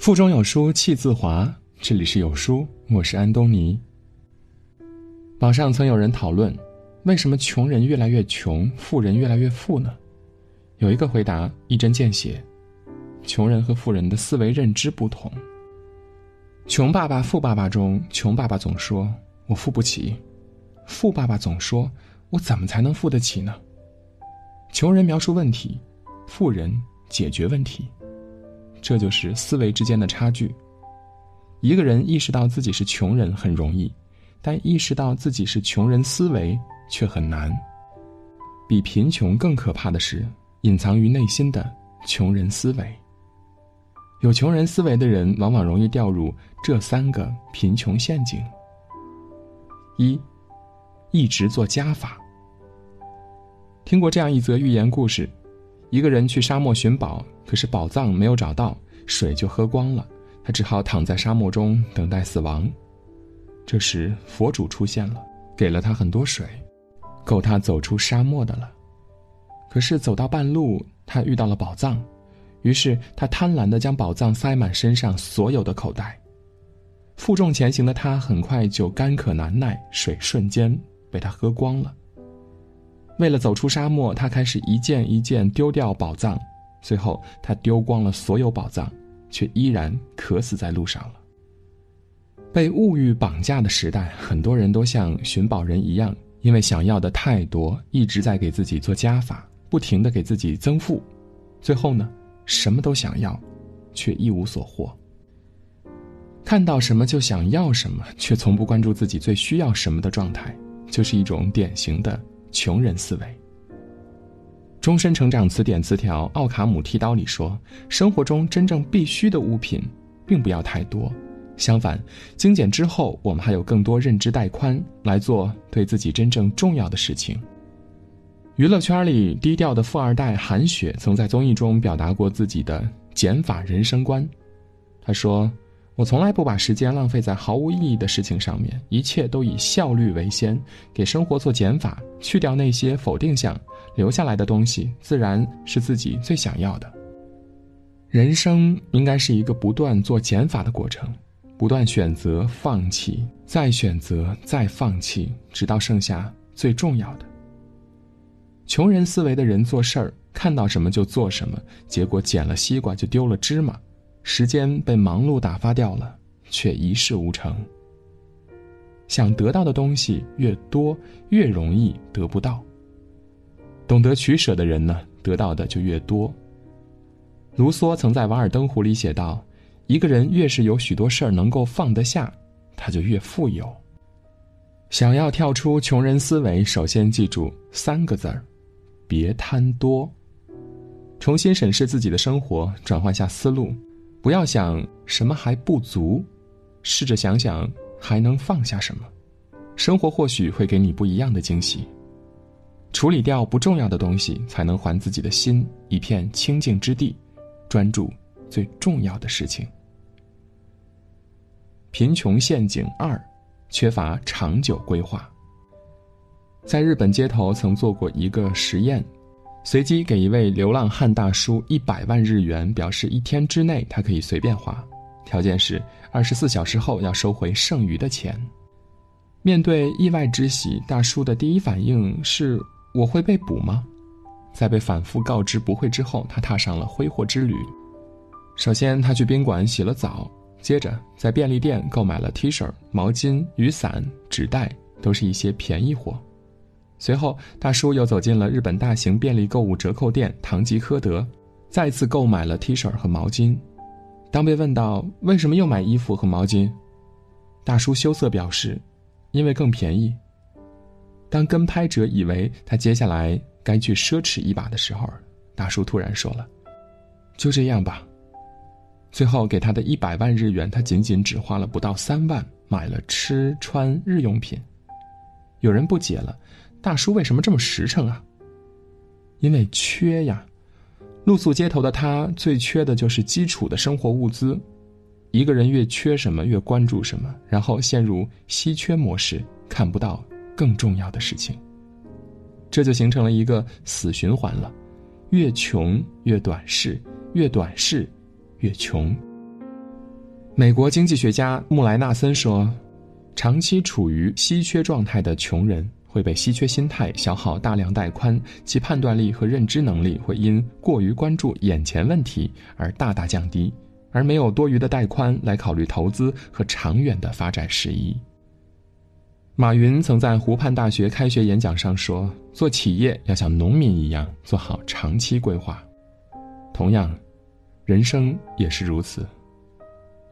腹中有书气自华。这里是有书，我是安东尼。网上曾有人讨论，为什么穷人越来越穷，富人越来越富呢？有一个回答一针见血：穷人和富人的思维认知不同。穷爸爸、富爸爸中，穷爸爸总说“我付不起”，富爸爸总说“我怎么才能付得起呢？”穷人描述问题，富人解决问题，这就是思维之间的差距。一个人意识到自己是穷人很容易，但意识到自己是穷人思维却很难。比贫穷更可怕的是隐藏于内心的穷人思维。有穷人思维的人往往容易掉入这三个贫穷陷阱：一，一直做加法。听过这样一则寓言故事：一个人去沙漠寻宝，可是宝藏没有找到，水就喝光了。他只好躺在沙漠中等待死亡。这时，佛主出现了，给了他很多水，够他走出沙漠的了。可是走到半路，他遇到了宝藏，于是他贪婪的将宝藏塞满身上所有的口袋。负重前行的他很快就干渴难耐，水瞬间被他喝光了。为了走出沙漠，他开始一件一件丢掉宝藏，最后他丢光了所有宝藏。却依然渴死在路上了。被物欲绑架的时代，很多人都像寻宝人一样，因为想要的太多，一直在给自己做加法，不停的给自己增负，最后呢，什么都想要，却一无所获。看到什么就想要什么，却从不关注自己最需要什么的状态，就是一种典型的穷人思维。终身成长词典词条奥卡姆剃刀里说：“生活中真正必须的物品，并不要太多。相反，精简之后，我们还有更多认知带宽来做对自己真正重要的事情。”娱乐圈里低调的富二代韩雪曾在综艺中表达过自己的减法人生观。他说：“我从来不把时间浪费在毫无意义的事情上面，一切都以效率为先，给生活做减法，去掉那些否定项。”留下来的东西自然是自己最想要的。人生应该是一个不断做减法的过程，不断选择放弃，再选择，再放弃，直到剩下最重要的。穷人思维的人做事儿，看到什么就做什么，结果捡了西瓜就丢了芝麻，时间被忙碌打发掉了，却一事无成。想得到的东西越多，越容易得不到。懂得取舍的人呢，得到的就越多。卢梭曾在《瓦尔登湖》里写道：“一个人越是有许多事儿能够放得下，他就越富有。”想要跳出穷人思维，首先记住三个字儿：别贪多。重新审视自己的生活，转换下思路，不要想什么还不足，试着想想还能放下什么，生活或许会给你不一样的惊喜。处理掉不重要的东西，才能还自己的心一片清净之地，专注最重要的事情。贫穷陷阱二，缺乏长久规划。在日本街头曾做过一个实验，随机给一位流浪汉大叔一百万日元，表示一天之内他可以随便花，条件是二十四小时后要收回剩余的钱。面对意外之喜，大叔的第一反应是。我会被捕吗？在被反复告知不会之后，他踏上了挥霍之旅。首先，他去宾馆洗了澡，接着在便利店购买了 T 恤、毛巾、雨伞、纸袋，都是一些便宜货。随后，大叔又走进了日本大型便利购物折扣店唐吉诃德，再次购买了 T 恤和毛巾。当被问到为什么又买衣服和毛巾，大叔羞涩表示：“因为更便宜。”当跟拍者以为他接下来该去奢侈一把的时候，大叔突然说了：“就这样吧。”最后给他的一百万日元，他仅仅只花了不到三万，买了吃穿日用品。有人不解了：“大叔为什么这么实诚啊？”因为缺呀，露宿街头的他最缺的就是基础的生活物资。一个人越缺什么，越关注什么，然后陷入稀缺模式，看不到。更重要的事情，这就形成了一个死循环了：越穷越短视，越短视越穷。美国经济学家穆莱纳森说：“长期处于稀缺状态的穷人会被稀缺心态消耗大量带宽，其判断力和认知能力会因过于关注眼前问题而大大降低，而没有多余的带宽来考虑投资和长远的发展事宜。”马云曾在湖畔大学开学演讲上说：“做企业要像农民一样做好长期规划。同样，人生也是如此。”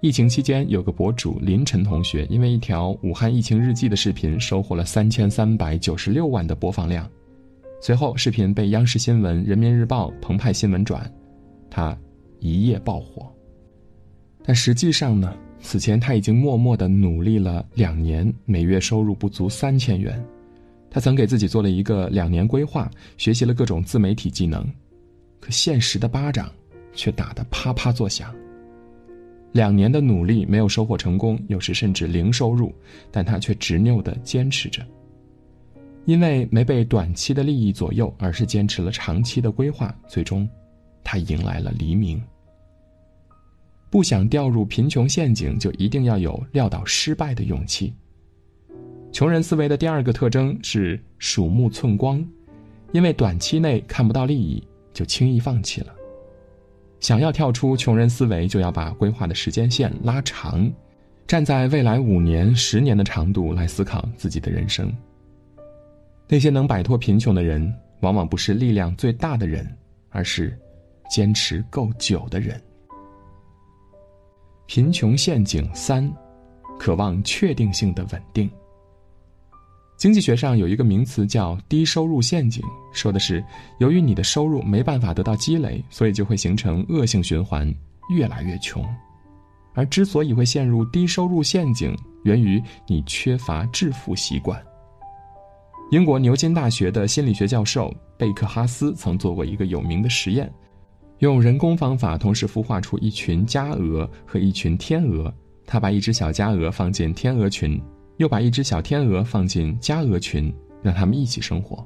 疫情期间，有个博主林晨同学因为一条武汉疫情日记的视频收获了三千三百九十六万的播放量，随后视频被央视新闻、人民日报、澎湃新闻转，他一夜爆火。但实际上呢？此前他已经默默的努力了两年，每月收入不足三千元。他曾给自己做了一个两年规划，学习了各种自媒体技能，可现实的巴掌却打得啪啪作响。两年的努力没有收获成功，有时甚至零收入，但他却执拗地坚持着。因为没被短期的利益左右，而是坚持了长期的规划，最终，他迎来了黎明。不想掉入贫穷陷阱，就一定要有撂倒失败的勇气。穷人思维的第二个特征是鼠目寸光，因为短期内看不到利益，就轻易放弃了。想要跳出穷人思维，就要把规划的时间线拉长，站在未来五年、十年的长度来思考自己的人生。那些能摆脱贫穷的人，往往不是力量最大的人，而是坚持够久的人。贫穷陷阱三，渴望确定性的稳定。经济学上有一个名词叫“低收入陷阱”，说的是由于你的收入没办法得到积累，所以就会形成恶性循环，越来越穷。而之所以会陷入低收入陷阱，源于你缺乏致富习惯。英国牛津大学的心理学教授贝克哈斯曾做过一个有名的实验。用人工方法同时孵化出一群家鹅和一群天鹅。他把一只小家鹅放进天鹅群，又把一只小天鹅放进家鹅群，让它们一起生活。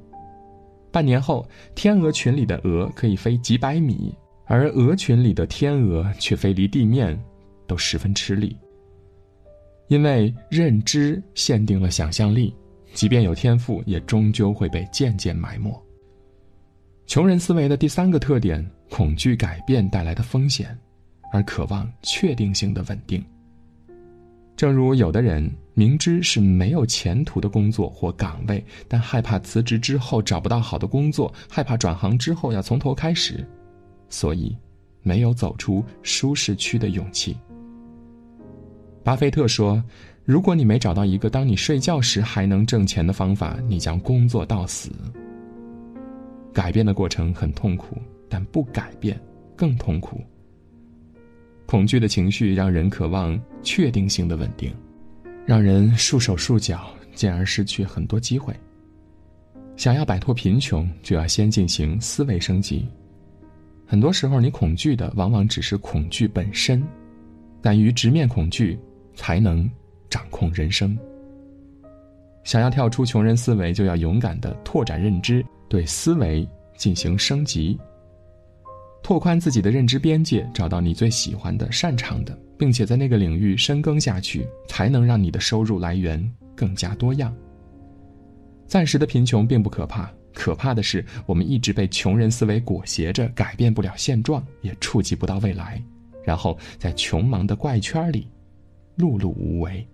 半年后，天鹅群里的鹅可以飞几百米，而鹅群里的天鹅却飞离地面都十分吃力。因为认知限定了想象力，即便有天赋，也终究会被渐渐埋没。穷人思维的第三个特点。恐惧改变带来的风险，而渴望确定性的稳定。正如有的人明知是没有前途的工作或岗位，但害怕辞职之后找不到好的工作，害怕转行之后要从头开始，所以没有走出舒适区的勇气。巴菲特说：“如果你没找到一个当你睡觉时还能挣钱的方法，你将工作到死。”改变的过程很痛苦。但不改变更痛苦。恐惧的情绪让人渴望确定性的稳定，让人束手束脚，进而失去很多机会。想要摆脱贫穷，就要先进行思维升级。很多时候，你恐惧的往往只是恐惧本身。敢于直面恐惧，才能掌控人生。想要跳出穷人思维，就要勇敢的拓展认知，对思维进行升级。拓宽自己的认知边界，找到你最喜欢的、擅长的，并且在那个领域深耕下去，才能让你的收入来源更加多样。暂时的贫穷并不可怕，可怕的是我们一直被穷人思维裹挟着，改变不了现状，也触及不到未来，然后在穷忙的怪圈里碌碌无为。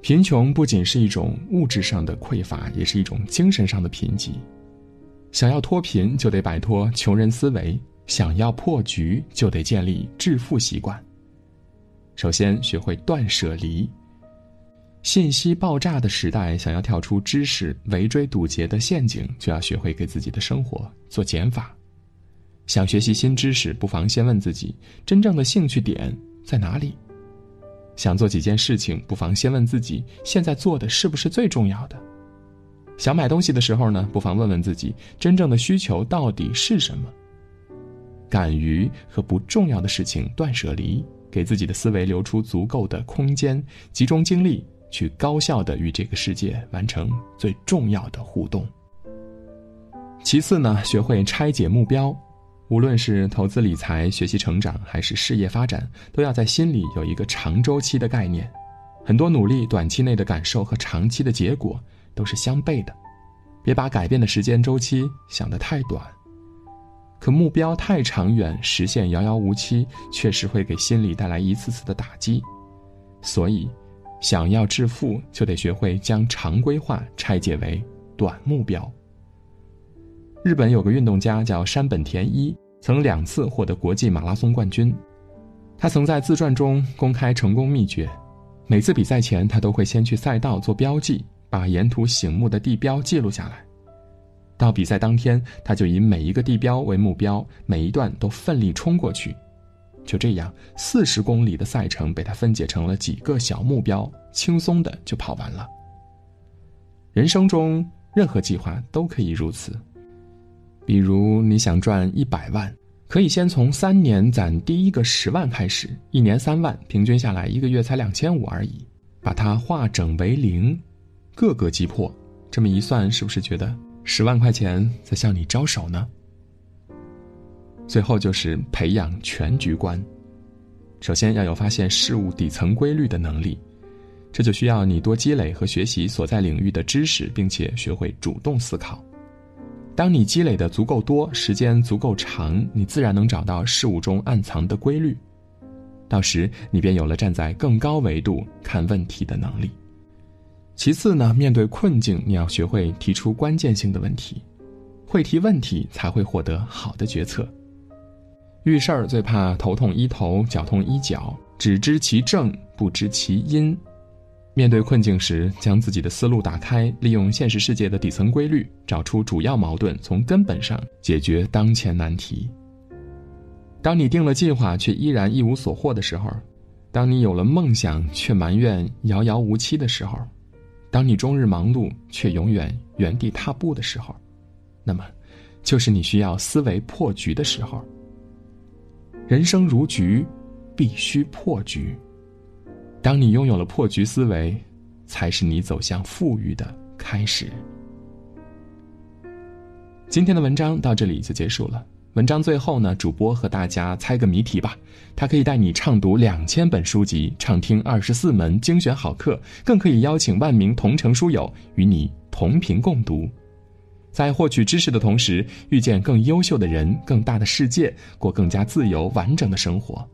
贫穷不仅是一种物质上的匮乏，也是一种精神上的贫瘠。想要脱贫，就得摆脱穷人思维；想要破局，就得建立致富习惯。首先，学会断舍离。信息爆炸的时代，想要跳出知识围追堵截的陷阱，就要学会给自己的生活做减法。想学习新知识，不妨先问自己：真正的兴趣点在哪里？想做几件事情，不妨先问自己：现在做的是不是最重要的？想买东西的时候呢，不妨问问自己，真正的需求到底是什么？敢于和不重要的事情断舍离，给自己的思维留出足够的空间，集中精力去高效的与这个世界完成最重要的互动。其次呢，学会拆解目标，无论是投资理财、学习成长，还是事业发展，都要在心里有一个长周期的概念。很多努力短期内的感受和长期的结果都是相悖的，别把改变的时间周期想得太短。可目标太长远，实现遥遥无期，确实会给心理带来一次次的打击。所以，想要致富，就得学会将长规划拆解为短目标。日本有个运动家叫山本田一，曾两次获得国际马拉松冠军。他曾在自传中公开成功秘诀：每次比赛前，他都会先去赛道做标记，把沿途醒目的地标记录下来。到比赛当天，他就以每一个地标为目标，每一段都奋力冲过去。就这样，四十公里的赛程被他分解成了几个小目标，轻松的就跑完了。人生中任何计划都可以如此。比如你想赚一百万，可以先从三年攒第一个十万开始，一年三万，平均下来一个月才两千五而已，把它化整为零，各个击破。这么一算，是不是觉得十万块钱在向你招手呢？最后就是培养全局观，首先要有发现事物底层规律的能力，这就需要你多积累和学习所在领域的知识，并且学会主动思考。当你积累的足够多，时间足够长，你自然能找到事物中暗藏的规律。到时，你便有了站在更高维度看问题的能力。其次呢，面对困境，你要学会提出关键性的问题。会提问题，才会获得好的决策。遇事儿最怕头痛医头，脚痛医脚，只知其正，不知其因。面对困境时，将自己的思路打开，利用现实世界的底层规律，找出主要矛盾，从根本上解决当前难题。当你定了计划却依然一无所获的时候，当你有了梦想却埋怨遥遥无期的时候，当你终日忙碌却永远原地踏步的时候，那么，就是你需要思维破局的时候。人生如局，必须破局。当你拥有了破局思维，才是你走向富裕的开始。今天的文章到这里就结束了。文章最后呢，主播和大家猜个谜题吧。它可以带你畅读两千本书籍，畅听二十四门精选好课，更可以邀请万名同城书友与你同频共读，在获取知识的同时，遇见更优秀的人，更大的世界，过更加自由完整的生活。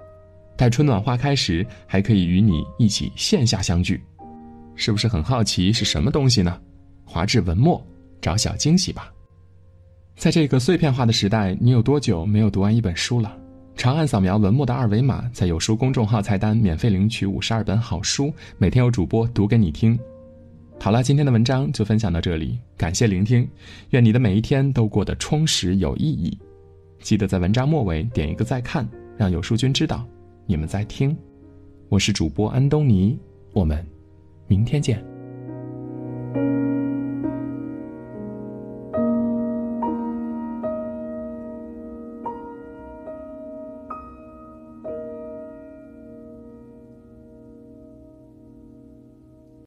待春暖花开时，还可以与你一起线下相聚，是不是很好奇是什么东西呢？华智文墨，找小惊喜吧。在这个碎片化的时代，你有多久没有读完一本书了？长按扫描文末的二维码，在有书公众号菜单免费领取五十二本好书，每天有主播读给你听。好了，今天的文章就分享到这里，感谢聆听，愿你的每一天都过得充实有意义。记得在文章末尾点一个再看，让有书君知道。你们在听，我是主播安东尼，我们明天见。